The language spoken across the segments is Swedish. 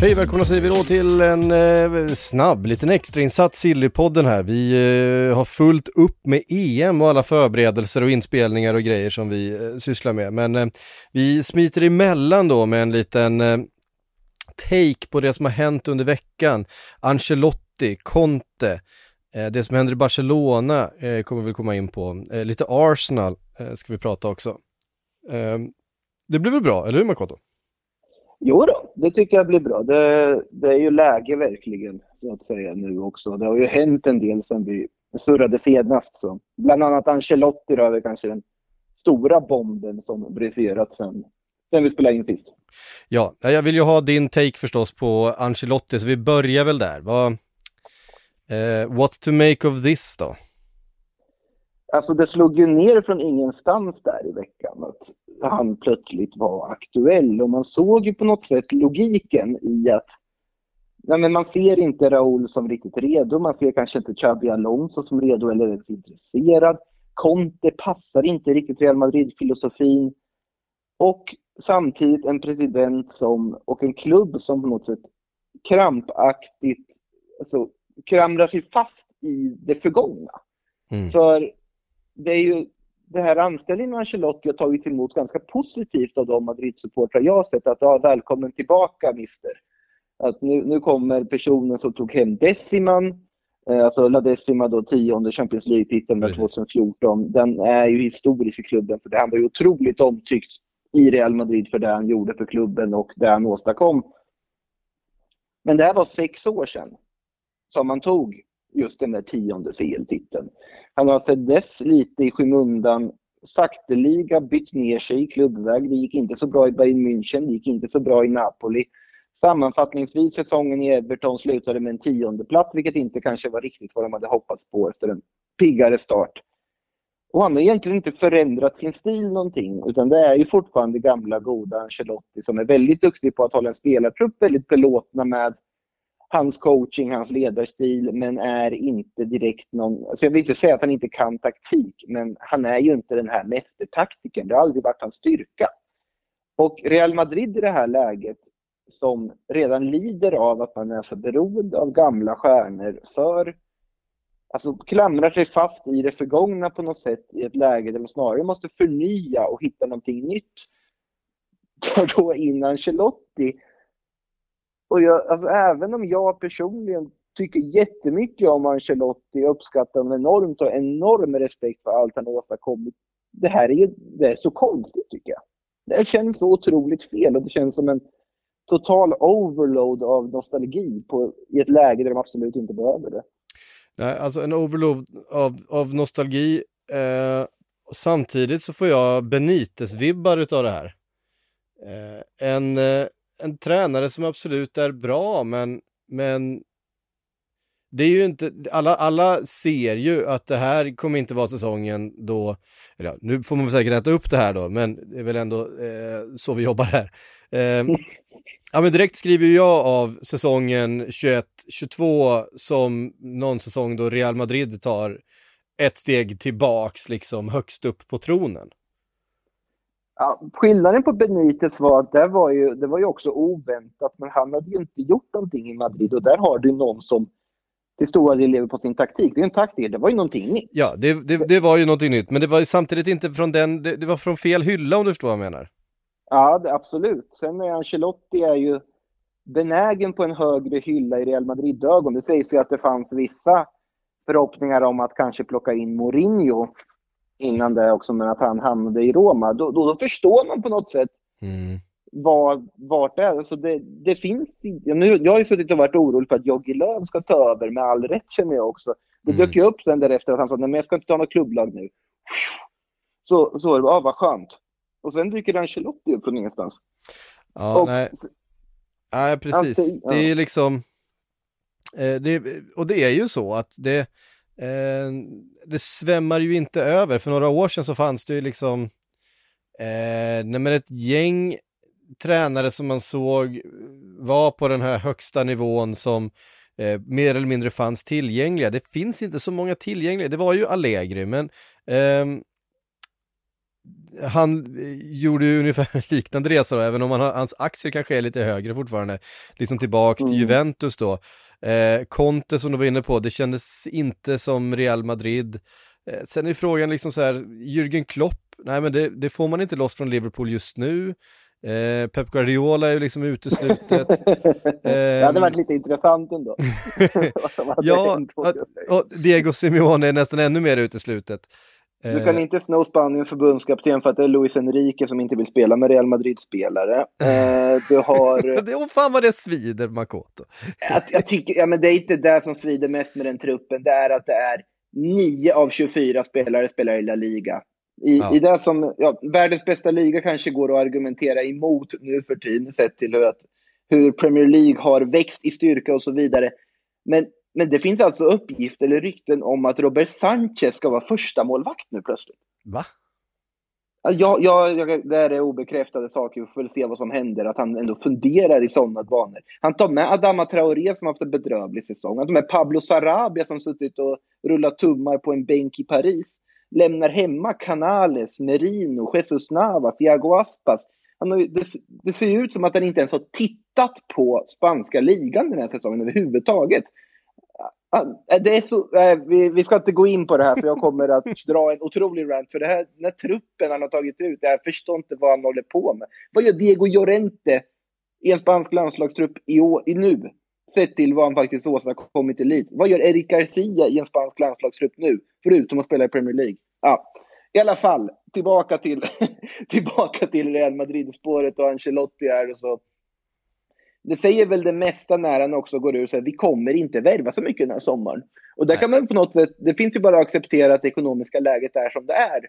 Hej, välkomna säger vi då till en eh, snabb liten extrainsats Sillypodden här. Vi eh, har fullt upp med EM och alla förberedelser och inspelningar och grejer som vi eh, sysslar med. Men eh, vi smiter emellan då med en liten eh, take på det som har hänt under veckan. Ancelotti, Conte, eh, det som händer i Barcelona eh, kommer vi komma in på. Eh, lite Arsenal eh, ska vi prata också. Eh, det blir väl bra, eller hur Makoto? Jo då, det tycker jag blir bra. Det, det är ju läge verkligen, så att säga, nu också. Det har ju hänt en del sen vi surrade senast. Så. Bland annat Ancelotti då är kanske den stora bomben som briserat sen, sen vi spelade in sist. Ja, jag vill ju ha din take förstås på Ancelotti, så vi börjar väl där. Vad, eh, what to make of this då? Alltså det slog ju ner från ingenstans där i veckan att han plötsligt var aktuell och man såg ju på något sätt logiken i att nej men man ser inte Raúl som riktigt redo, man ser kanske inte Xabi Alonso som redo eller ens intresserad. Conte passar inte riktigt Real Madrid-filosofin och samtidigt en president som, och en klubb som på något sätt krampaktigt alltså, kramrar sig fast i det förgångna. Mm. För det är ju det här anställningen av Ancelotti har tagits emot ganska positivt av de Madrid-supportrar jag har sett. Att ja, välkommen tillbaka mister. Att nu, nu kommer personen som tog hem Deciman, eh, alltså La Decima då, tionde Champions League-titeln med Precis. 2014. Den är ju historisk i klubben för det han var ju otroligt omtyckt i Real Madrid för det han gjorde för klubben och det han åstadkom. Men det här var sex år sedan som man tog just den där tionde CL-titeln. Han har sedan dess lite i skymundan sakteliga bytt ner sig i klubbväg. Det gick inte så bra i Bayern München, det gick inte så bra i Napoli. Sammanfattningsvis säsongen i Everton slutade med en tionde plats, vilket inte kanske var riktigt vad de hade hoppats på efter en piggare start. Och han har egentligen inte förändrat sin stil någonting, utan det är ju fortfarande gamla goda Ancelotti som är väldigt duktig på att hålla en spelartrupp väldigt belåtna med hans coaching, hans ledarstil, men är inte direkt någon... Alltså jag vill inte säga att han inte kan taktik, men han är ju inte den här mästertaktikern. Det har aldrig varit hans styrka. Och Real Madrid i det här läget, som redan lider av att man är för beroende av gamla stjärnor, för alltså klamrar sig fast i det förgångna på något sätt i ett läge där man snarare måste förnya och hitta någonting nytt. Tar då in Ancelotti och jag, alltså, även om jag personligen tycker jättemycket om Ancelotti uppskattar honom enormt och har enorm respekt för allt han har åstadkommit. Det här är ju det är så konstigt tycker jag. Det känns så otroligt fel och det känns som en total overload av nostalgi på, i ett läge där de absolut inte behöver det. Nej, alltså en overload av, av nostalgi. Eh, samtidigt så får jag Benites-vibbar utav det här. Eh, en, eh, en tränare som absolut är bra, men, men det är ju inte, alla, alla ser ju att det här kommer inte vara säsongen då, eller ja, nu får man säkert äta upp det här då, men det är väl ändå eh, så vi jobbar här. Eh, ja men direkt skriver jag av säsongen 21-22 som någon säsong då Real Madrid tar ett steg tillbaks liksom högst upp på tronen. Ja, skillnaden på Benitez var att det var, ju, det var ju också oväntat, men han hade ju inte gjort någonting i Madrid och där har du någon som till stora del lever på sin taktik. Det är ju en taktik, det var ju någonting nytt. Ja, det, det, det var ju någonting nytt, men det var samtidigt inte från den, det, det var från fel hylla om du förstår vad jag menar. Ja, det, absolut. Sen är Ancelotti är ju benägen på en högre hylla i Real Madrid-ögon. Det sägs ju att det fanns vissa förhoppningar om att kanske plocka in Mourinho innan det också, men att han hamnade i Roma. Då, då, då förstår man på något sätt Mm. var, vart det är. Alltså det, det finns inte. Nu, jag har ju suttit och varit orolig för att Jogge Löw ska ta över med all rätt känner jag också. Det Mm. dök ju upp sen därefter att han sa nej men jag ska inte ta något klubblag nu. Så, så var det, ah, vad skönt. Och sen dyker Ancelotti upp från ingenstans. Ja, och, nej. Nej, precis. Alltså, ja. Det är liksom, eh, det, och det är ju så att det, eh, det svämmar ju inte över. För några år sedan så fanns det ju liksom, eh, nej ett gäng tränare som man såg var på den här högsta nivån som eh, mer eller mindre fanns tillgängliga. Det finns inte så många tillgängliga. Det var ju Allegri, men eh, han eh, gjorde ju ungefär en liknande resa då, även om han, har- hans aktier kanske är lite högre fortfarande. Liksom tillbaks till Mm. Juventus då. Eh, Conte som du var inne på, det kändes inte som Real Madrid. Eh, sen är frågan liksom så här, Jürgen Klopp, nej men det, det får man inte loss från Liverpool just nu. Eh, Pep Guardiola är ju liksom uteslutet. det hade varit lite intressant ändå. Ja, och Diego Simeone är nästan ännu mer uteslutet. Du Eh, kan inte sno Spaniens förbundskapten för att det är Luis Enrique som inte vill spela med Real Madrid-spelare. Eh, du har... oh, fan vad det svider, Makoto. Jag, jag tycker, ja, men det är inte det som svider mest med den truppen. Det är att det är 9 av 24 spelare spelar i La Liga. I, Ja. i det som, ja, världens bästa liga kanske går att argumentera emot nu för tiden sett till hur, att, hur Premier League har växt i styrka och så vidare. Men, men det finns alltså uppgifter eller rykten om att Robert Sanchez ska vara första målvakt nu plötsligt. Va? Ja, ja, jag, det här är obekräftade saker. Vi får väl se vad som händer. Att han ändå funderar i sådana banor. Han tar med Adama Traoré som haft en bedrövlig säsong. Han tar med Pablo Sarabia som suttit och rullat tummar på en bänk i Paris. Lämnar hemma Canales, Merino, Jesus Navas, Thiago Aspas. Han har, det, det ser ut som att han inte ens har tittat på spanska ligan den här säsongen överhuvudtaget. Det är så, vi, vi ska inte gå in på det här för jag kommer att dra en otrolig rant. För det här, den här truppen han har tagit ut, jag förstår inte vad han håller på med. Vad gör Diego Llorente i en spansk landslagstrupp i, år, i nu? Sett till vad han faktiskt åstadkommit i elit. Vad gör Eric Garcia i en spansk landslagstrupp nu? Förutom att spela i Premier League. Ja, i alla fall, tillbaka till, tillbaka till Real Madrid-spåret och Ancelotti här och så. Det säger väl det mesta när han också går ut och säger vi kommer inte värva så mycket den här sommaren. Och där Nej. kan man på något sätt, det finns ju bara att acceptera att det ekonomiska läget är som det är.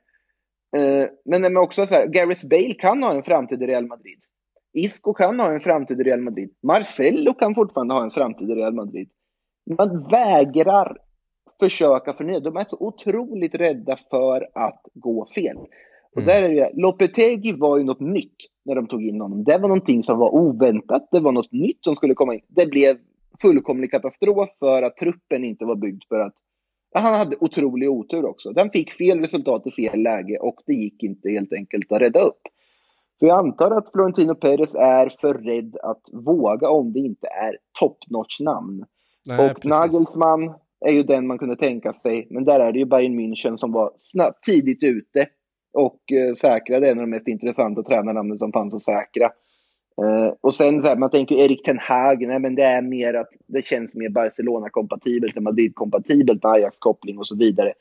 Eh, men men också så här, Gareth Bale kan ha en framtid i Real Madrid. Isco kan ha en framtid i Real Madrid. Marcelo kan fortfarande ha en framtid i Real Madrid. Man vägrar försöka förnya. De är så otroligt rädda för att gå fel. Och Mm. där är det, Lopetegi var ju något nytt när de tog in honom. Det var någonting som var oväntat. Det var något nytt som skulle komma in. Det blev fullkomlig katastrof för att truppen inte var byggd för att han hade otrolig otur också. Den fick fel resultat i fel läge och det gick inte helt enkelt att rädda upp. Så jag antar att Florentino Perez är för rädd att våga om det inte är top notch namn. Nej, och precis. Nagelsmann är ju den man kunde tänka sig. Men där är det ju Bayern München som var snabbt, tidigt ute och eh, säkrade en av de mest intressanta tränarnamnen som fanns att säkra. Eh, och sen så här, man tänker Erik Ten Hag, nej men det är mer att det känns mer Barcelona-kompatibelt än Madrid-kompatibelt med Ajax-koppling och så vidare.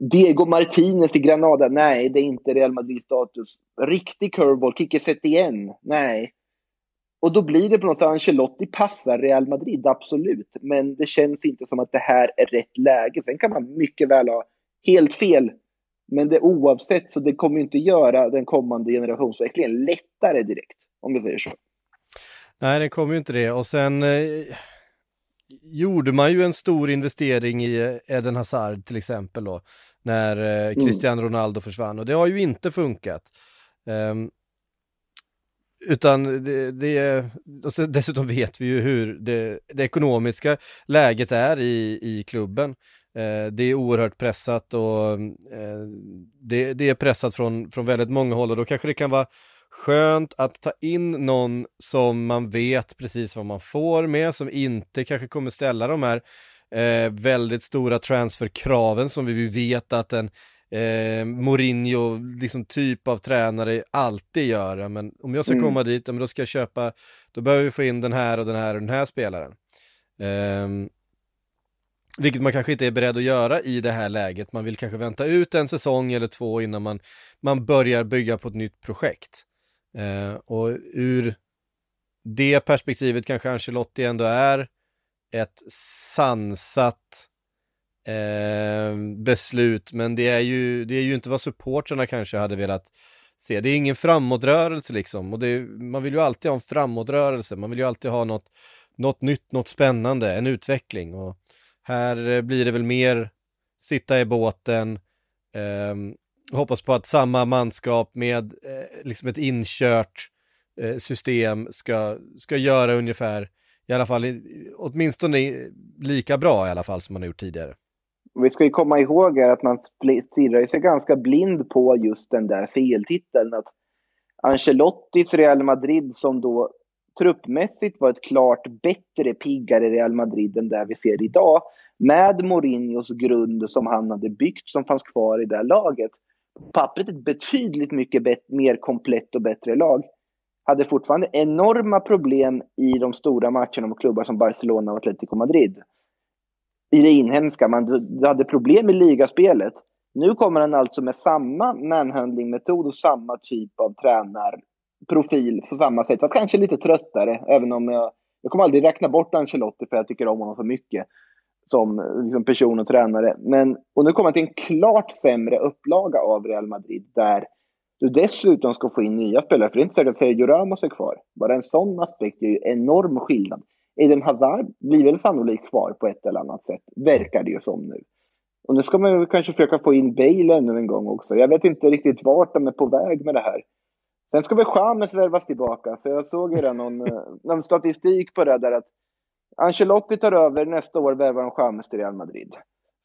Diego Martinez i Granada, nej det är inte Real Madrid-status. Riktig curveball, Kike Setien, nej. Och då blir det på något sätt, Ancelotti passar Real Madrid, absolut. Men det känns inte som att det här är rätt läge. Sen kan man mycket väl ha helt fel. Men det oavsett så det kommer inte göra den kommande generationsväxlingen lättare direkt. Om vi säger så. Nej, den kommer ju inte det. Och sen eh, gjorde man ju en stor investering i eh, Eden Hazard till exempel då, när eh, Cristiano Ronaldo försvann. Och det har ju inte funkat. Ehm, utan det, det dessutom vet vi ju hur det, det ekonomiska läget är i, i klubben. Eh, det är oerhört pressat och eh, det, det är pressat från, från väldigt många håll och då kanske det kan vara skönt att ta in någon som man vet precis vad man får med, som inte kanske kommer ställa de här eh, väldigt stora transferkraven som vi vet att en, eh, Mourinho, liksom typ av tränare alltid göra. Men om jag ska Mm. komma dit, ja, men då ska jag köpa, då behöver vi få in den här och den här och den här spelaren. Ehm, vilket man kanske inte är beredd att göra i det här läget. Man vill kanske vänta ut en säsong eller två innan man, man börjar bygga på ett nytt projekt. Eh, och ur det perspektivet kanske Ancelotti ändå är ett sansat eh, beslut, men det är, ju, det är ju inte vad supportrarna kanske hade velat se. Det är ingen framåtrörelse liksom, och det, man vill ju alltid ha en framåtrörelse, man vill ju alltid ha något, något nytt, något spännande, en utveckling. Och här eh, blir det väl mer sitta i båten, eh, hoppas på att samma manskap med eh, liksom ett inkört eh, system ska, ska göra ungefär, i alla fall åtminstone lika bra i alla fall som man har gjort tidigare. Vi ska ju komma ihåg att man stirrar sig ganska blind på just den där CL-titeln. Att Ancelottis Real Madrid som då truppmässigt var ett klart bättre, piggare Real Madrid än det vi ser idag. Med Mourinhos grund som han hade byggt som fanns kvar i det här laget. Pappret pappret ett betydligt mycket mer komplett och bättre lag. Hade fortfarande enorma problem i de stora matcherna mot klubbar som Barcelona och Atletico Madrid i det inhemska. Man hade problem i ligaspelet. Nu kommer han alltså med samma manhandling-metod och samma typ av profil på samma sätt. Så kanske lite tröttare, även om jag, jag kommer aldrig räkna bort Ancelotti för jag tycker om honom för mycket som liksom, person och tränare. Men, och nu kommer jag till en klart sämre upplaga av Real Madrid där du dessutom ska få in nya spelare. För det är inte säkert att Sergio Ramos är kvar. Bara en sån aspekt är ju enorm skillnad. Eden Hazard blir väl sannolikt kvar på ett eller annat sätt, verkar det ju som nu. Och nu ska man kanske försöka få in Bale ännu en gång också. Jag vet inte riktigt vart de är på väg med det här. Sen ska väl Chamez värvas tillbaka, så jag såg ju det någon, eh, någon statistik på det där att Ancelotti tar över, nästa år värvar de Chamez till Real Madrid.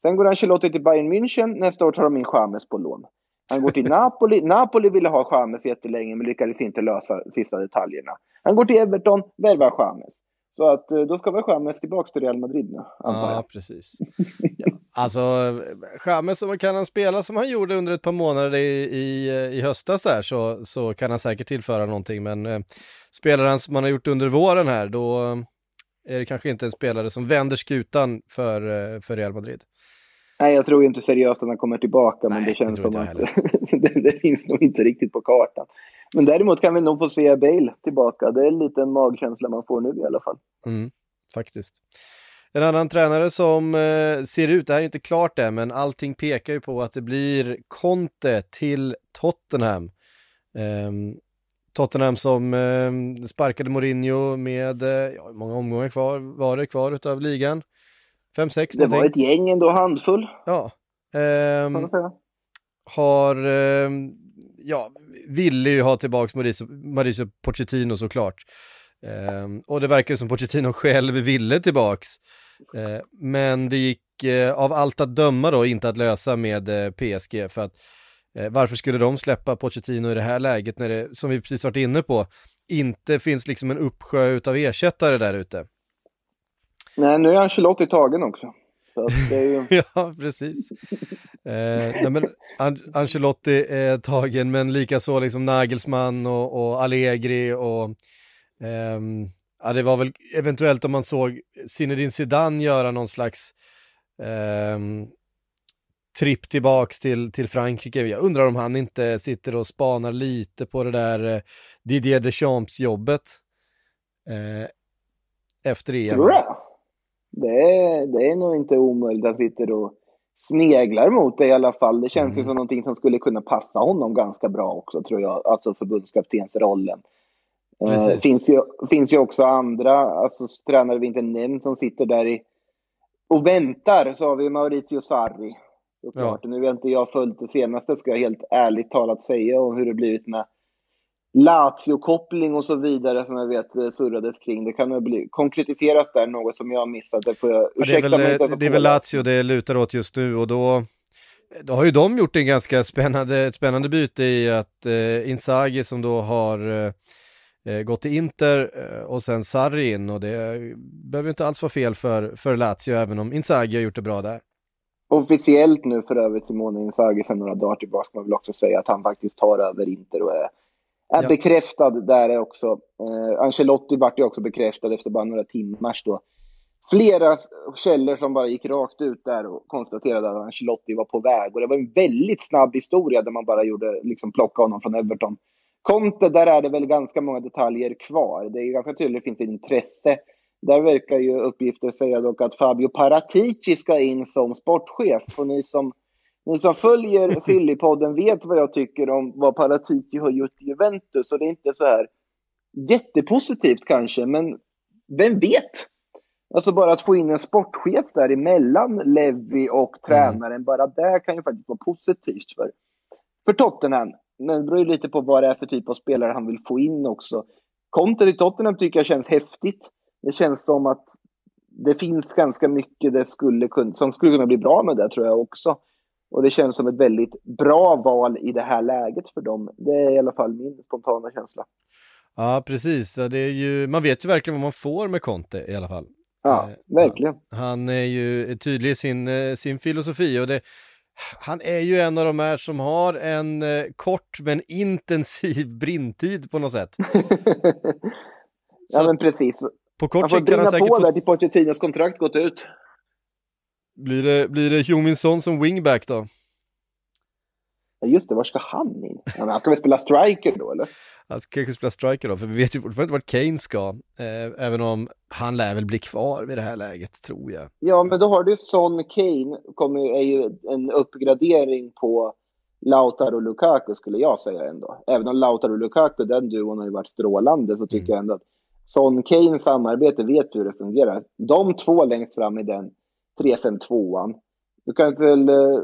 Sen går Ancelotti till Bayern München, nästa år tar de in Chamez på lån. Han går till Napoli. Napoli ville ha Chamez jättelänge men lyckades inte lösa sista detaljerna. Han går till Everton, värvar Chamez. Så att eh, då ska väl Chamez tillbaka till Real Madrid nu, antar Ja, jag. precis. Ja, alltså, Chamez, om kan han spela som han gjorde under ett par månader i, i, i höstas där så, så kan han säkert tillföra någonting. Men eh, spelar han som han har gjort under våren här, då är det kanske inte en spelare som vänder skutan för, eh, för Real Madrid. Nej, jag tror inte seriöst att han kommer tillbaka, men Nej, det det känns som att det, det finns nog inte riktigt på kartan. Men däremot kan vi nog få se Bale tillbaka. Det är en liten magkänsla man får nu i alla fall. Mm, faktiskt. En annan tränare som eh, ser ut, det här är inte klart än, men allting pekar ju på att det blir Conte till Tottenham. Ehm, Tottenham som eh, sparkade Mourinho med, eh, ja, hur många omgångar kvar var det kvar utav ligan? Fem, sex Det var någonting. ett gäng ändå, handfull, Ja. säga. har, ja, ville ju ha tillbaka Mauricio, Mauricio Pochettino såklart. Eh, och det verkar som Pochettino själv ville tillbaks. Eh, men det gick eh, av allt att döma då inte att lösa med eh, PSG för att eh, varför skulle de släppa Pochettino i det här läget när det, som vi precis varit inne på, inte finns liksom en uppsjö utav ersättare där ute. Nej, nu är Ancelotti tagen också. Så det är ju... ja, precis. Eh, nej, men An- Ancelotti är tagen, men likaså liksom Nagelsmann och, och Allegri och ehm, ja, det var väl eventuellt om man såg Zinedine Zidane göra någon slags ehm, tripp tillbaks till, till Frankrike. Jag undrar om han inte sitter och spanar lite på det där eh, Didier Deschamps-jobbet eh, efter EM. Tror jag. Det är, det är nog inte omöjligt att sitter och sneglar mot det i alla fall. Det känns ju som någonting som skulle kunna passa honom ganska bra också, tror jag. Alltså förbundskaptensrollen. Eh, Precis. finns, ju, finns ju också andra alltså, tränare vi inte nämnt som sitter där i och väntar. Så har vi Maurizio Sarri. Såklart. Nu har inte jag följt det senaste, ska jag helt ärligt talat säga, och hur det blivit med Lazio-koppling och så vidare som jag vet eh, surrades kring. Det kan bli konkretiseras där, något som jag har missat. Det får jag Ja, det är ursäkta väl, mig det är väl Lazio det lutar åt just nu och då, då har ju de gjort en ganska spännande, ett spännande byte i att eh, Inzaghi som då har eh, eh, gått till Inter eh, och sen Sarri in och det behöver inte alls vara fel för, för Lazio även om Inzaghi har gjort det bra där. officiellt nu för övrigt Simone Inzaghi sen några dagar tillbaka ska man väl också säga att han faktiskt tar över Inter och är, är Ja. bekräftad där också. Eh, Ancelotti vart ju också bekräftad efter bara några timmars då. Flera källor som bara gick rakt ut där och konstaterade att Ancelotti var på väg. Och det var en väldigt snabb historia där man bara gjorde, liksom plocka honom från Everton. Conte, där är det väl ganska många detaljer kvar. Det är ganska tydligt att det finns intresse. Där verkar ju uppgifter säga dock att Fabio Paratici ska in som sportchef. Och ni som, ni som följer Sillypodden vet vad jag tycker om vad Paratici har gjort i Juventus. Och det är inte så här jättepositivt kanske, men vem vet? Alltså bara att få in en sportchef där emellan Levi och tränaren, bara det kan ju faktiskt vara positivt för, för Tottenham. Men det beror ju lite på vad det är för typ av spelare han vill få in också. Conte i Tottenham tycker jag känns häftigt. Det känns som att det finns ganska mycket det skulle kun, som skulle kunna bli bra med det tror jag också. Och det känns som ett väldigt bra val i det här läget för dem. Det är i alla fall min spontana känsla. Ja, precis. Det är ju, man vet ju verkligen vad man får med Conte i alla fall. Ja, Eh, verkligen. Han är ju tydlig i sin, eh, sin filosofi och det, han är ju en av de här som har en eh, kort men intensiv brintid på något sätt. Ja, men precis. på kort sikt kan han säkert på få, där till Pochettinos kontrakt gått ut. Blir det, blir det Heung-Min Son som wingback då? Ja, just det, var ska han in? Ja, han ska väl spela striker då, eller? Han ska kanske spela striker då, för vi vet ju fortfarande inte vart Kane ska, eh, även om han lär väl bli kvar vid det här läget, tror jag. Ja, men då har du Son Kane, kommer, är ju en uppgradering på Lautaro och Lukaku skulle jag säga ändå. Även om Lautaro och Lukaku, den duon har ju varit strålande, så tycker jag ändå att Son Kane samarbete vet hur det fungerar. De två längst fram i den 3-5-2an. Du kan väl, eh,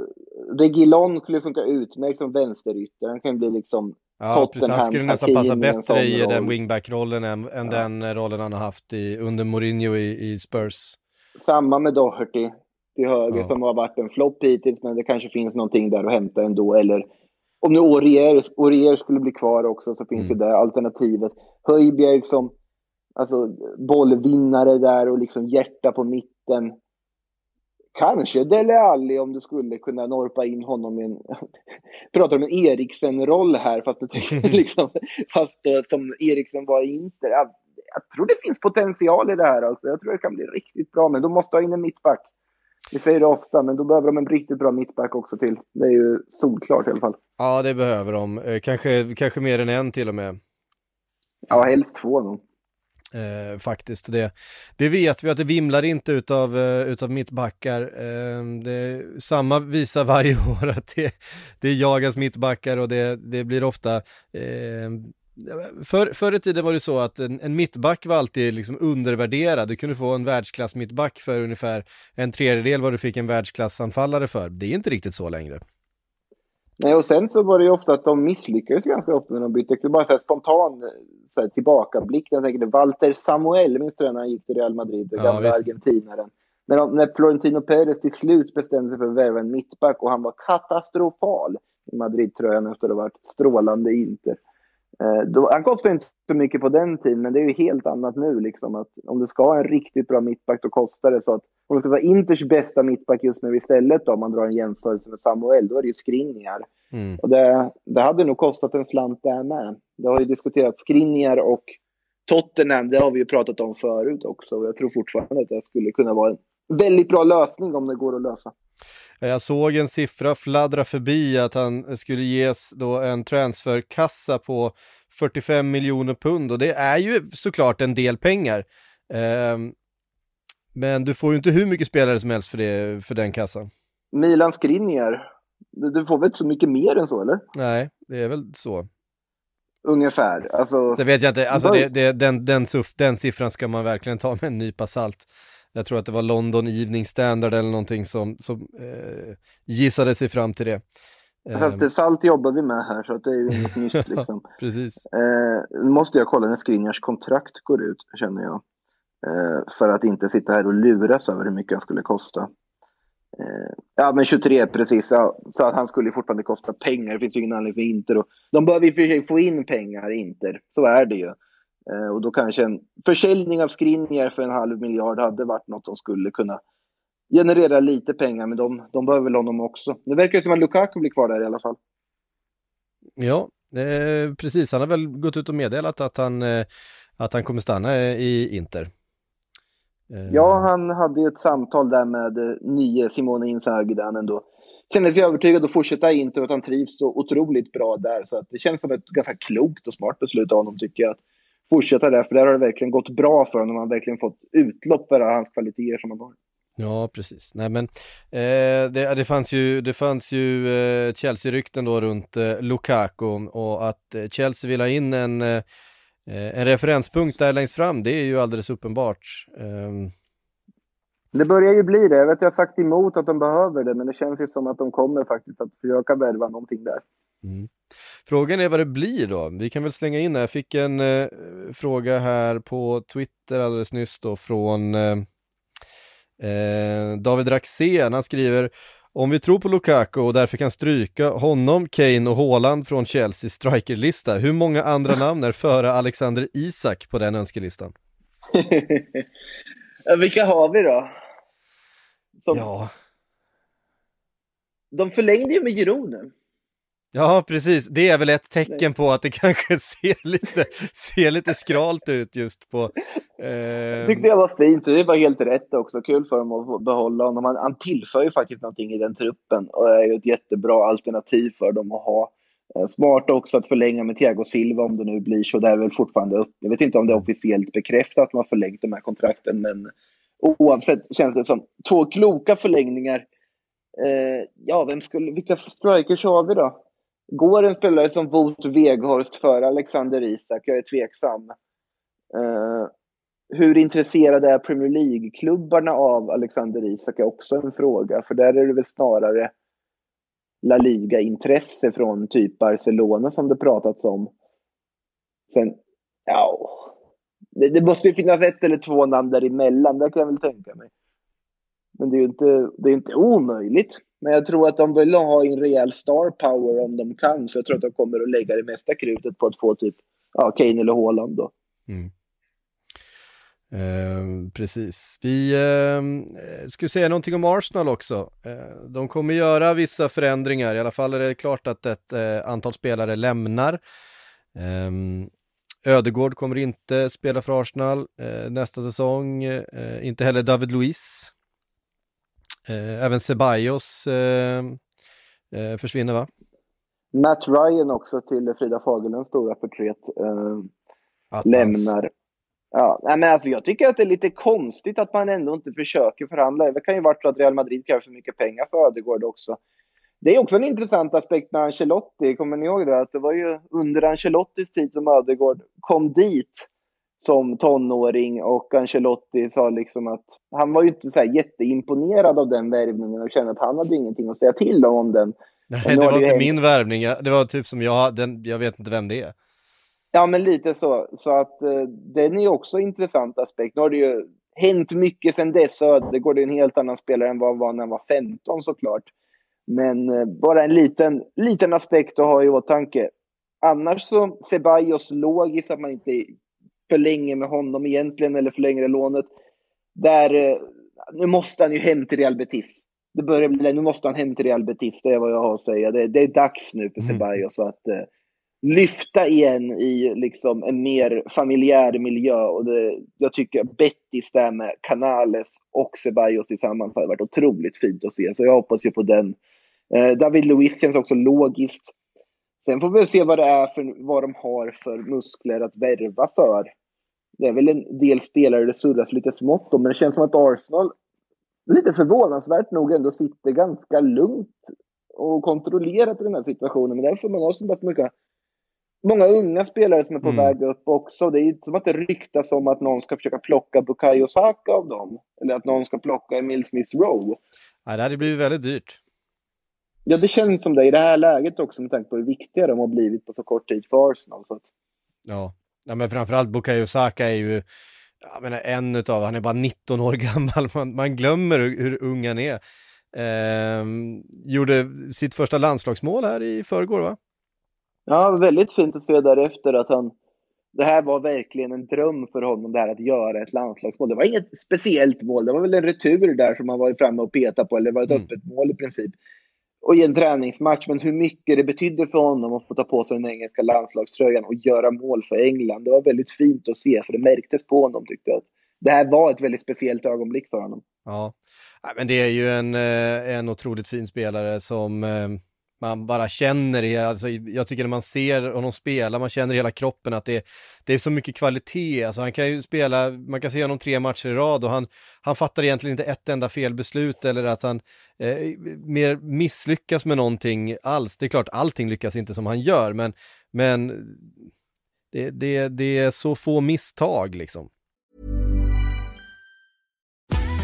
Regilon skulle funka utmärkt som vänsterytter. Han kan bli liksom Ja, precis. Han skulle nästan passa i bättre i den roll. wingback-rollen än, än Ja. den rollen han har haft i, under Mourinho i, i Spurs. Samma med Doherty till höger Ja. som har varit en flopp hittills, men det kanske finns någonting där att hämta ändå. Eller om nu Aurier skulle bli kvar också så finns Mm. det alternativet. Höjbjerg som alltså, bollvinnare där och liksom hjärta på mitten. Kanske Dele Alli om du skulle kunna norpa in honom i en... pratar om en Eriksen-roll här, fast, det, liksom, fast som Eriksen var i Inter. Jag, jag tror det finns potential i det här. Alltså. Jag tror det kan bli riktigt bra, men då måste ha in en mittback. Vi säger det ofta, men då behöver de en riktigt bra mittback också till. Det är ju solklart i alla fall. Ja, det behöver de. Eh, kanske, kanske mer än en till och med. Ja, helst två nog. Eh, faktiskt. Det, det vet vi att det vimlar inte utav, eh, utav mittbackar. Eh, det, samma visar varje år att det, det jagas mittbackar och det, det blir ofta eh, för, förr i tiden var det så att en, en mittback var alltid liksom undervärderad. Du kunde få en världsklass mittback för ungefär en tredjedel vad du fick en världsklassanfallare för. Det är inte riktigt så längre. Nej, och sen så var det ju ofta att de misslyckades ganska ofta när de bytte. Är bara så här spontan så här, tillbakablick. Jag tänker Walter Samuel, minns du när han gick till Real Madrid, den Ja, gamla visst. argentinaren. När, de, när Florentino Perez till slut bestämde sig för att värva en mittback och han var katastrofal i Madrid-tröjan efter att ha varit strålande Inter. Eh, då, han kostade inte så mycket på den tiden, men det är ju helt annat nu. Liksom, att om du ska ha en riktigt bra mittback, då kostar det så att om du ska vara Inters bästa mittback just nu istället, då, om man drar en jämförelse med Samuel, då är det ju Skriniar. Mm. Och det, det hade nog kostat en slant där med. Det har ju diskuterats Skriniar och Tottenham, det har vi ju pratat om förut också. Och jag tror fortfarande att det skulle kunna vara en väldigt bra lösning om det går att lösa. Jag såg en siffra fladdra förbi att han skulle ges då en transferkassa på 45 miljoner pund och det är ju såklart en del pengar. Ehm, men du får ju inte hur mycket spelare som helst för, det, för den kassan. Milan Skriniar, du, får väl inte så mycket mer än så, eller? Nej, det är väl så. Ungefär. Alltså, Sen vet jag inte, alltså det, det, den, den, den siffran ska man verkligen ta med en nypa salt. Jag tror att det var London Evening Standard eller någonting som, som eh, gissade sig fram till det. Ehm, salt jobbar vi med här, så att det är ju inget nytt. Liksom. precis. Eh, måste jag kolla när Skriniars kontrakt går ut, känner jag. Eh, för att inte sitta här och luras över hur mycket han skulle kosta. Eh, ja, men 23 precis. Ja, så att han skulle fortfarande kosta pengar. Det finns ju ingen anledning för Inter. Och, de behöver i och för sig få in pengar, Inter. Så är det ju. Eh, och då kanske en försäljning av Skriniar för en halv miljard hade varit något som skulle kunna genererar lite pengar, men de, de behöver väl honom också. Det verkar ju som att Lukaku blir kvar där i alla fall. Ja, eh, precis. Han har väl gått ut och meddelat att han, eh, att han kommer stanna i Inter. Eh. Ja, han hade ju ett samtal där med eh, nye Simone Inzaghi där han ändå kände sig övertygad att fortsätta i Inter och att han trivs så otroligt bra där. Så att det känns som ett ganska klokt och smart beslut av honom tycker jag. Att fortsätta där, för där har det verkligen gått bra för honom. Han har verkligen fått utlopp för hans kvaliteter som han har. Ja, precis. Nej, men eh, det, det fanns ju, det fanns ju eh, Chelsea-rykten då runt eh, Lukaku och att eh, Chelsea vill ha in en, eh, en referenspunkt där längst fram, det är ju alldeles uppenbart. Ehm. Det börjar ju bli det. Jag vet jag har sagt emot att de behöver det, men det känns ju som att de kommer faktiskt att försöka värva någonting där. Mm. Frågan är vad det blir då. Vi kan väl slänga in det. Jag fick en eh, fråga här på Twitter alldeles nyss då från Eh, David Raxén, han skriver om vi tror på Lukaku och därför kan stryka honom, Kane och Haaland från Chelseas strikerlista, hur många andra namn är före Alexander Isak på den önskelistan? Vilka har vi då? Som... Ja. De förlängde ju med Giroud Ja, precis. Det är väl ett tecken på att det kanske ser lite, ser lite skralt ut just på... Eh... tyckte jag var fint, så det var helt rätt också. Kul för dem att behålla honom. Han, han tillför ju faktiskt någonting i den truppen och är ju ett jättebra alternativ för dem att ha. Eh, smart också att förlänga med Thiago Silva om det nu blir så. Det är väl fortfarande upp. Jag vet inte om det är officiellt bekräftat att man har förlängt de här kontrakten, men oavsett känns det som två kloka förlängningar. Eh, ja, vem skulle, vilka strikers har vi då? Går en spelare som Wout Weghorst för Alexander Isak? Jag är tveksam. Uh, hur intresserade är Premier League-klubbarna av Alexander Isak är också en fråga, för där är det väl snarare La Liga-intresse från typ Barcelona som det pratats om. Sen, ja, det, det, måste ju finnas ett eller två namn däremellan, det kan jag väl tänka mig. Men det är ju inte, det är inte omöjligt. Men jag tror att de vill ha en rejäl star power om de kan. Så jag tror att de kommer att lägga det mesta krutet på att få typ ja, Kane eller Haaland då. Mm. Eh, precis. Vi eh, skulle säga någonting om Arsenal också. Eh, de kommer göra vissa förändringar. I alla fall är det klart att ett eh, antal spelare lämnar. Eh, Ödegård kommer inte spela för Arsenal eh, nästa säsong. Eh, inte heller David Luiz. Eh, även Ceballos eh, eh, försvinner va? Matt Ryan också till Frida Fagerlunds stora förtret lämnar. Ja, men alltså jag tycker att det är lite konstigt att man ändå inte försöker förhandla. Det kan ju vara så att Real Madrid kräver för mycket pengar för Ödegård också. Det är också en intressant aspekt med Ancelotti. Kommer ni ihåg det? Att det var ju under Ancelottis tid som Ödegård kom dit som tonåring och Ancelotti sa liksom att han var ju inte så jätteimponerad av den värvningen och kände att han hade ingenting att säga till om, om den. Nej, det var inte min värvning. Det var typ som jag, den, jag vet inte vem det är. Ja, men lite så. Så att uh, den är också en intressant aspekt. Nu har det ju hänt mycket sedan dess. Ödegård är en helt annan spelare än vad han var när han var 15 såklart. Men uh, bara en liten, liten aspekt att ha i åtanke. Annars så, Ceballos logiskt att man inte förlänger med honom egentligen, eller förlänger lånet. Där, eh, nu måste han ju hem till Real Betis. Det börjar bli, nu måste han hem till Real Betis, det är vad jag har att säga. Det, det är dags nu för Ceballos mm. att eh, lyfta igen i liksom en mer familjär miljö. Och det, jag tycker Betis där med Canales och Ceballos tillsammans har varit otroligt fint att se. Så jag hoppas ju på den. Eh, David Luiz känns också logiskt. Sen får vi se vad det är för vad de har för muskler att värva för. Det är väl en del spelare det surras lite smått om, men det känns som att Arsenal lite förvånansvärt nog ändå sitter ganska lugnt och kontrollerat i den här situationen. Men därför man har så pass mycket många unga spelare som är på mm. väg upp också. Det är inte som att det ryktas om att någon ska försöka plocka Bukayo Saka av dem. Eller att någon ska plocka Emil Smith Rowe. Ja, det hade blivit väldigt dyrt. Ja, det känns som det i det här läget också med tanke på hur viktiga de har blivit på så kort tid för Arsenal. Så att... Ja, Ja, men framförallt Bukayo Saka är ju, jag menar en utav, han är bara 19 år gammal, man, man glömmer hur, hur ung han är. Eh, gjorde sitt första landslagsmål här i förrgår va? Ja, väldigt fint att se därefter att han det här var verkligen en dröm för honom, det här att göra ett landslagsmål. Det var inget speciellt mål, det var väl en retur där som han var framme och petade på, eller det var ett Mm. öppet mål i princip. Och i en träningsmatch, men hur mycket det betydde för honom att få ta på sig den engelska landslagströjan och göra mål för England. Det var väldigt fint att se, för det märktes på honom tyckte jag. Det här var ett väldigt speciellt ögonblick för honom. Ja, men det är ju en, eh, en otroligt fin spelare som eh, man bara känner, det, alltså, jag tycker när man ser honom spela, man känner i hela kroppen att det, det är så mycket kvalitet, alltså han kan ju spela, man kan se honom tre matcher i rad och han, han fattar egentligen inte ett enda felbeslut eller att han eh, mer misslyckas med någonting alls. Det är klart, allting lyckas inte som han gör, men, men det, det, det är så få misstag liksom.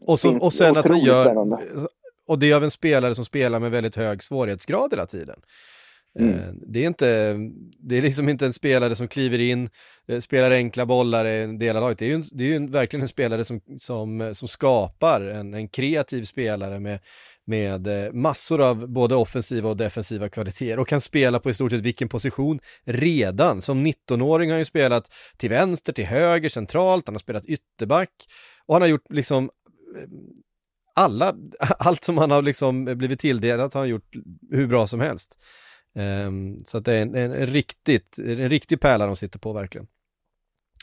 Och, så, och sen att han otroligt gör, spännande. och det är av en spelare som spelar med väldigt hög svårighetsgrad hela tiden. Mm. Eh, Det är inte, det är liksom inte en spelare som kliver in, eh, spelar enkla bollar i en del av laget. Det är ju, det är ju en, verkligen en spelare som, som, eh, som skapar, en, en kreativ spelare med, med massor av både offensiva och defensiva kvaliteter och kan spela på i stort sett vilken position redan. Som 19-åring har han ju spelat till vänster, till höger, centralt, han har spelat ytterback och han har gjort liksom alla, allt som han har liksom blivit tilldelat har han gjort hur bra som helst. Ehm, så att det är en, en, en, riktigt, en riktig pärla de sitter på verkligen.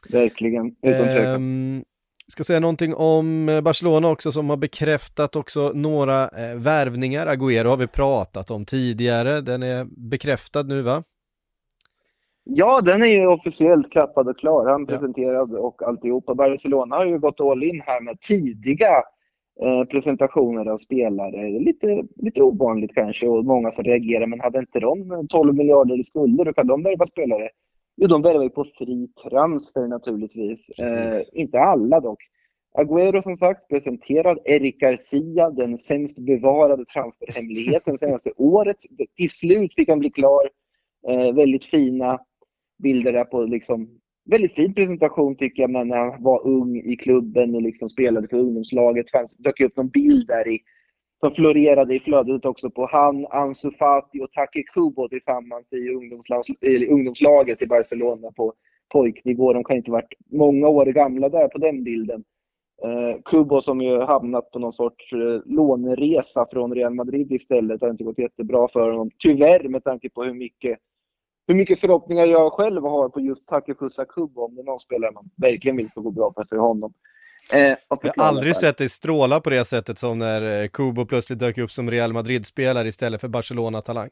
Verkligen, utan tvekan. Ehm, ska säga någonting om eh, Barcelona också som har bekräftat också några eh, värvningar. Agüero har vi pratat om tidigare, den är bekräftad nu va? Ja, den är ju officiellt klappad och klar. Han Ja. presenterad och alltihopa. Barcelona har ju gått all in här med tidiga eh, presentationer av spelare. Lite, lite ovanligt kanske och många som reagerar, men hade inte de 12 miljarder i skulder, då kan de värva spelare. Jo, de värvar ju på fri transfer naturligtvis. Eh, inte alla dock. Agüero som sagt presenterad, Eric Garcia, den sämst bevarade transferhemligheten senaste året. Till slut fick han bli klar. Eh, väldigt fina bilder där på liksom väldigt fin presentation tycker jag, men när han var ung i klubben och liksom spelade för ungdomslaget. Fanns, dök upp någon bild där i, som florerade i flödet också på han, Ansu Fati och Take Kubo tillsammans i, i ungdomslaget i Barcelona på pojknivå. De kan inte ha varit många år gamla där på den bilden. Eh, Kubo som ju hamnat på någon sorts eh, låneresa från Real Madrid istället det har inte gått jättebra för honom. Tyvärr med tanke på hur mycket hur mycket förhoppningar jag själv har på just Takefusa Kubo om det är någon spelare man verkligen vill ska gå bra för sig honom. Eh, Jag har aldrig sett dig stråla på det sättet som när eh, Kubo plötsligt dök upp som Real Madrid-spelare istället för Barcelona-talang.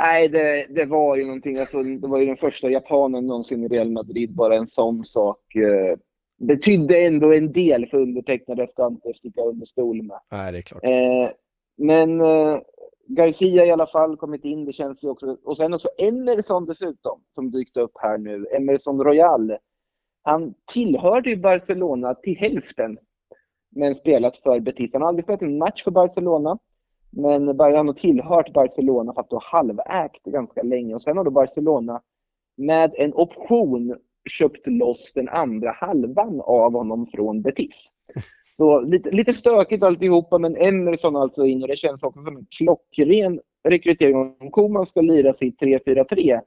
Nej, det, det var ju någonting. Alltså, det var ju den första japanen någonsin i Real Madrid. Bara en sån sak eh, betydde ändå en del för undertecknade. Ska inte sticka under stol med. Nej, det är klart. Eh, men eh, Garcia i alla fall kommit in. Det känns ju också. Och sen också Emerson dessutom som dykt upp här nu. Emerson Royal. Han tillhörde ju Barcelona till hälften. Men spelat för Betis. Han har aldrig spelat en match för Barcelona. Men han har tillhört Barcelona fast då halvägt ganska länge. Och sen har då Barcelona med en option köpt loss den andra halvan av honom från Betis. Så lite, lite stökigt alltihopa, men Emerson alltså in och det känns också som en klockren rekrytering. Om Koman ska lira sitt 3-4-3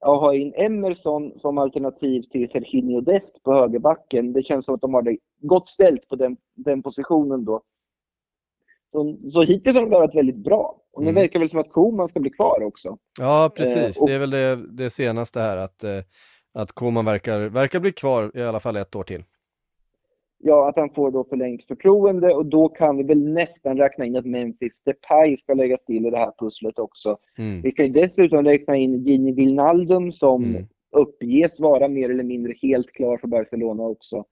och ha in Emerson som alternativ till Serginho Dest på högerbacken. Det känns som att de har det gott ställt på den, den positionen då. Så, så hittills har de varit väldigt bra. Och nu Mm. verkar väl som att Koman ska bli kvar också. Ja, precis. Eh, och- Det är väl det, det senaste här att, eh, att Koman verkar, verkar bli kvar i alla fall ett år till. Ja, att han får då förlängt förtroende och då kan vi väl nästan räkna in att Memphis Depay ska läggas till i det här pusslet också. Mm. Vi kan ju dessutom räkna in Gini Wijnaldum som Mm. uppges vara mer eller mindre helt klar för Barcelona också.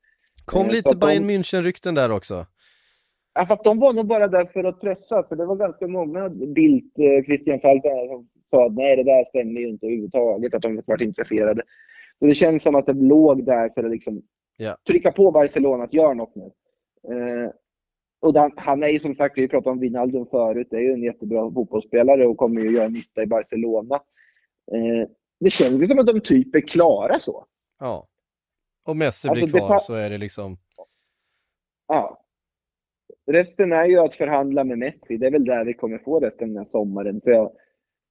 Kom Eh, lite att de- Bayern München-rykten där också. Ja, fast de var nog bara där för att pressa, för det var ganska många Bildt, eh, Christian Falk som sa att nej, det där stämmer ju inte överhuvudtaget, att de varit intresserade. Så det känns som att det låg där för att liksom Ja. trycka på Barcelona att göra något nu. Eh, och han, han är ju som sagt, vi pratade om Wijnaldum förut, det är ju en jättebra fotbollsspelare och kommer ju göra nytta i Barcelona. Eh, det känns ju som att de typ är klara så. Ja. Och Messi Alltså, blir kvar så är det liksom, Ja. Resten är ju att förhandla med Messi. Det är väl där vi kommer få resten den här sommaren. För jag,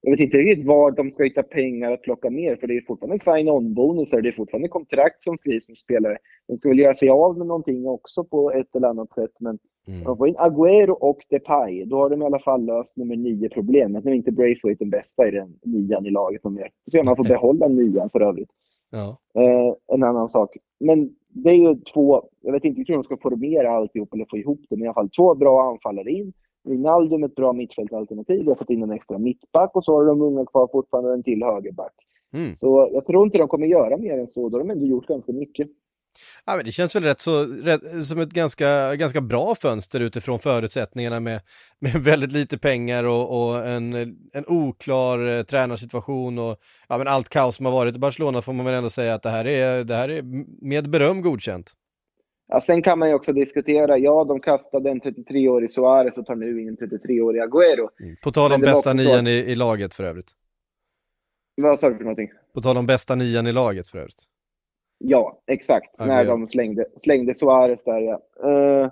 jag vet inte riktigt var de ska hitta pengar att plocka mer. För det är fortfarande sign-on-bonusar. Det är fortfarande kontrakt som skrivs med spelare. De ska väl göra sig av med någonting också på ett eller annat sätt. Men mm. de får in Agüero och Depay. Då har de i alla fall löst nummer nio problemet. Nu är inte Braithwaite den bästa i den nian i laget någon mer. Så man får behålla nian för övrigt. ja. Eh, en annan sak. Men det är ju två, jag vet inte hur de ska formera alltihop eller få ihop det, men i alla fall två bra anfallare in. Wijnaldum ett bra mittfältalternativ, vi har fått in en extra mittback och så har de unga kvar fortfarande en till högerback. Mm. Så jag tror inte de kommer göra mer än så, då har de ändå gjort ganska mycket. Ja, men det känns väl rätt så, rätt, som ett ganska, ganska bra fönster utifrån förutsättningarna med, med väldigt lite pengar och, och en, en oklar eh, tränarsituation och ja, men allt kaos som har varit i Barcelona får man väl ändå säga att det här är, det här är med beröm godkänt. Ja, sen kan man ju också diskutera, ja de kastade en 33-årig Suarez och tar nu in en 33-årig Agüero. På tal om det bästa nian i, i laget för övrigt. Vad sa du för någonting? På tal om bästa nian i laget för övrigt. Ja, exakt. Agüero. När de slängde, slängde Suarez där ja. Eh,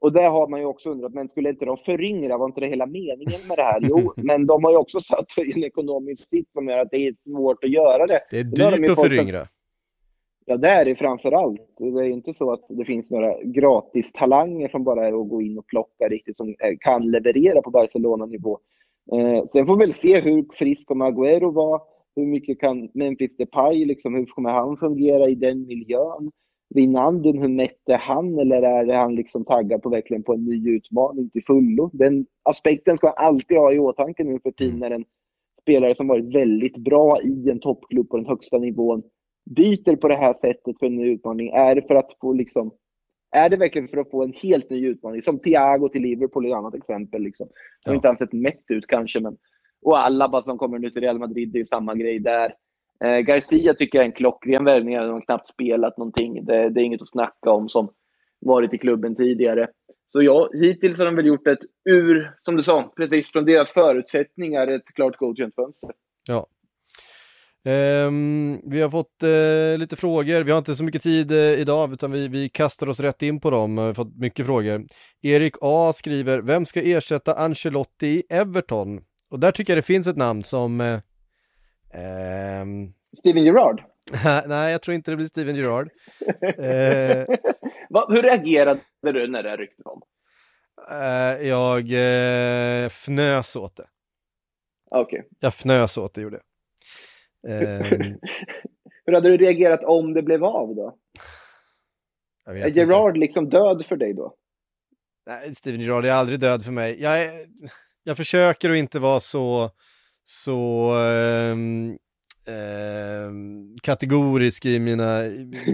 och där har man ju också undrat, men skulle inte de föryngra? Var inte det hela meningen med det här? Jo, men de har ju också satt sig i en ekonomisk sitt som gör att det är svårt att göra det. Det är de dyrt ju att föryngra. Ja, det är det framför allt. Det är inte så att det finns några gratis talanger som bara är att gå in och plocka riktigt, som eh, kan leverera på Barcelona-nivå. Eh, sen får vi väl se hur frisk kommer Agüero vara. Hur mycket kan Memphis Depay, liksom, hur kommer han fungera i den miljön? Wijnaldum, hur mätt är han? Eller är han liksom taggad på verkligen på en ny utmaning till fullo? Den aspekten ska han alltid ha i åtanke nu för tiden när en spelare som varit väldigt bra i en toppklubb på den högsta nivån byter på det här sättet för en ny utmaning? Är det för att få liksom är det verkligen för att få en helt ny utmaning? Som Thiago till Liverpool är ett annat exempel. Liksom. Det har Ja. inte han sett mätt ut kanske, men... Och Alaba som kommer nu till Real Madrid, det är samma grej där. Eh, Garcia tycker jag är en klockren värvning, de har knappt spelat någonting. Det, det är inget att snacka om som varit i klubben tidigare. Så ja, hittills har de väl gjort ett ur, som du sa, precis från deras förutsättningar, ett klart godkänt fönster. Ja. Ehm, vi har fått eh, lite frågor, vi har inte så mycket tid eh, idag utan vi, vi kastar oss rätt in på dem, vi har fått mycket frågor. Erik A skriver, vem ska ersätta Ancelotti i Everton? Och där tycker jag det finns ett namn som... Eh, ehm, Steven Gerrard. nej, jag tror inte det blir Steven Gerrard. Va, hur reagerade du när det ryktet kom? jag eh, fnös åt det. Okej. Jag fnös åt det, gjorde jag. Ehm, Hur hade du reagerat om det blev av då? Är vet inte. Gerard liksom död för dig då? Nej, Steven Gerrard är aldrig död för mig. Jag, är, jag försöker att inte vara så, så ehm, Eh, kategorisk i mina,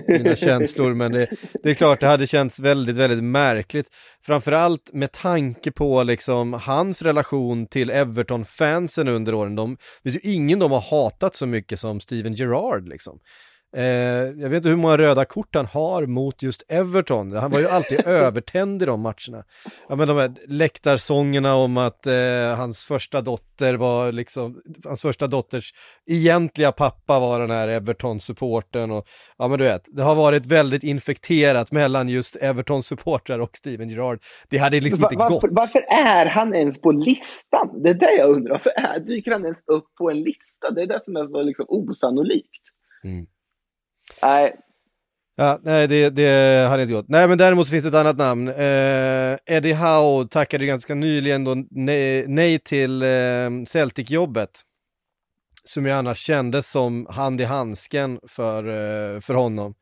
mina känslor, men det, det är klart det hade känts väldigt, väldigt märkligt. Framförallt med tanke på liksom hans relation till Everton-fansen under åren. De, det finns ju ingen de har hatat så mycket som Steven Gerrard liksom. Eh, jag vet inte hur många röda kort han har mot just Everton. Han var ju alltid övertänd i de matcherna. Ja men de här läktarsångerna om att eh, hans första dotter var liksom, hans första dotters egentliga pappa var den här Everton-supporten och ja men du vet, det har varit väldigt infekterat mellan just Everton-supportrar och Steven Gerrard. Det hade liksom inte varför, gått. varför är han ens på listan? Det är det jag undrar. Varför är, dyker han ens upp på en lista? Det är det som är så liksom osannolikt. Mm. Nej, Ja, nej det, det hade inte gått. Nej men däremot finns det ett annat namn. Eh, Eddie Howe tackade ganska nyligen då nej, nej till eh, Celtic-jobbet. Som ju annars kändes som hand i handsken för, eh, för honom.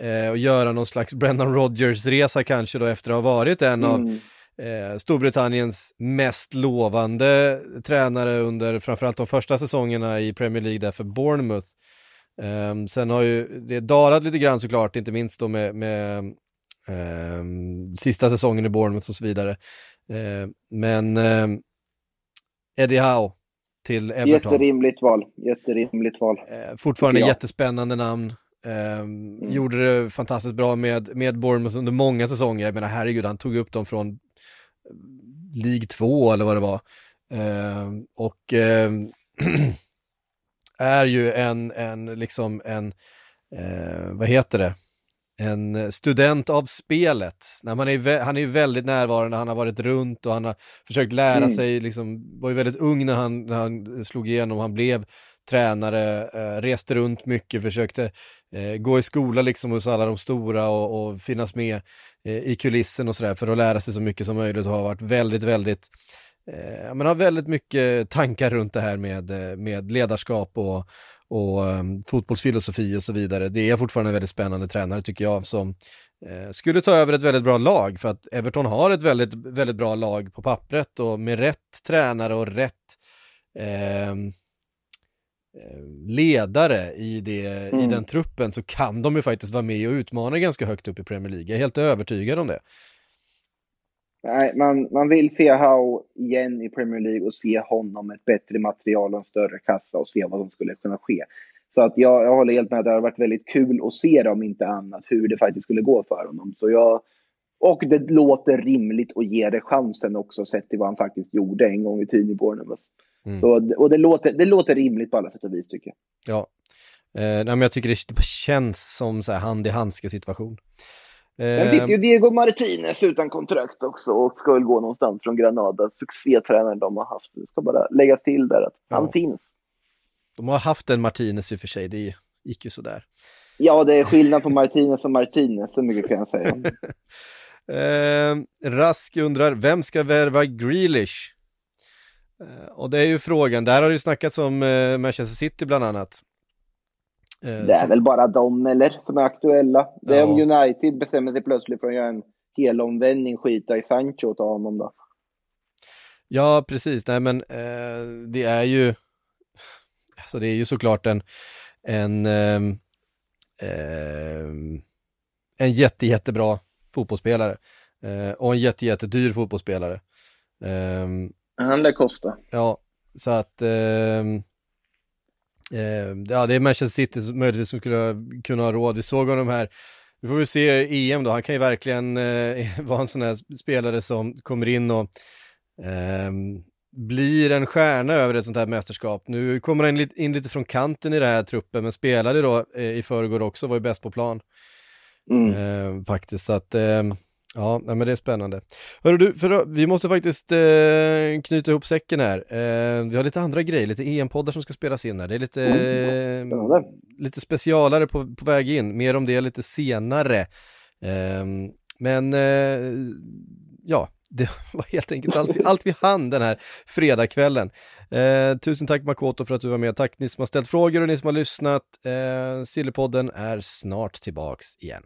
Eh, och göra någon slags Brendan Rodgers-resa kanske då efter att ha varit en av mm. eh, Storbritanniens mest lovande tränare under framförallt de första säsongerna i Premier League där för Bournemouth. Ehm, sen har ju det dalat lite grann såklart, inte minst då med, med ehm, sista säsongen i Bournemouth och så vidare. Ehm, men ehm, Eddie Howe till Everton. Jätterimligt val. Jätterimligt val. Eh, fortfarande Ja. jättespännande namn. Eh, Gjorde det fantastiskt bra med, med Bournemouth under många säsonger. Jag menar herregud, han tog upp dem från eh, League 2 eller vad det var. Och är ju en, en liksom en, eh, vad heter det? En student av spelet. När man är, han är ju väldigt närvarande, han har varit runt och han har försökt lära Mm. sig, liksom, var ju väldigt ung när han, när han slog igenom, han blev tränare, eh, reste runt mycket, försökte eh, gå i skola liksom hos alla de stora och, och finnas med eh, i kulissen och sådär för att lära sig så mycket som möjligt och har varit väldigt, väldigt eh, men har väldigt mycket tankar runt det här med, eh, med ledarskap och, och um, fotbollsfilosofi och så vidare. Det är fortfarande en väldigt spännande tränare tycker jag som eh, skulle ta över ett väldigt bra lag för att Everton har ett väldigt, väldigt bra lag på pappret och med rätt tränare och rätt ehm, eh, ledare i, det, i Mm. den truppen så kan de ju faktiskt vara med och utmana ganska högt upp i Premier League. Jag är helt övertygad om det. Nej, man, man vill se Howe igen i Premier League och se honom med ett bättre material och en större kassa och se vad som skulle kunna ske. Så att jag, jag håller helt med, det har varit väldigt kul att se det om inte annat, hur det faktiskt skulle gå för honom. Så jag, och det låter rimligt att ge det chansen också sett till vad han faktiskt gjorde en gång i tiden i Bournemouth. Mm. Så, och det låter, det låter rimligt på alla sätt och vis tycker jag. Ja, eh, nej, men jag tycker det känns som så här hand i handske situation. Sen Eh, sitter ju Diego Martinez utan kontrakt också och ska väl gå någonstans från Granada. Succétränaren de har haft. Det ska bara lägga till där att han Ja. finns. de har haft en Martinez i och för sig, det gick ju sådär. Ja, det är skillnad på Martinez och Martinez, så mycket kan jag säga. Eh, Rask undrar, vem ska värva Grealish? Eh, och det är ju frågan, där har det ju snackats om eh, Manchester City bland annat. Eh, Det är som- väl bara de eller som är aktuella. Det är om Ja. United bestämmer sig plötsligt för att göra en helomvändning, skita i Sancho och ta honom då. Ja, precis. Nej, men eh, det är ju, alltså det är ju såklart en, en, ehm, en jätte, jättebra fotbollsspelare eh, och en jätte, jättedyr fotbollsspelare. Ehm, Han lär kosta. ja, så att ehm, ja, det är Manchester City som möjligtvis som skulle kunna ha råd. Vi såg honom här, vi får väl se EM då, han kan ju verkligen eh, vara en sån här spelare som kommer in och ehm, blir en stjärna över ett sånt här mästerskap. Nu kommer han in lite från kanten i den här truppen, men spelade då eh, i förrgår också, var ju bäst på plan. Mm. Eh, faktiskt, så att ehm, ja, nej, men det är spännande. Hörru du, för vi måste faktiskt eh, knyta ihop säcken här. Eh, vi har lite andra grejer, lite EM-poddar som ska spelas in här. Det är lite, eh, Spännande. lite specialare på, på väg in, mer om det lite senare. Ehm, men eh, ja, det var helt enkelt allt vi, allt vi hann den här fredagskvällen. Eh, tusen tack Makoto för att du var med. Tack ni som har ställt frågor och ni som har lyssnat. Eh, Sillypodden är snart tillbaks igen.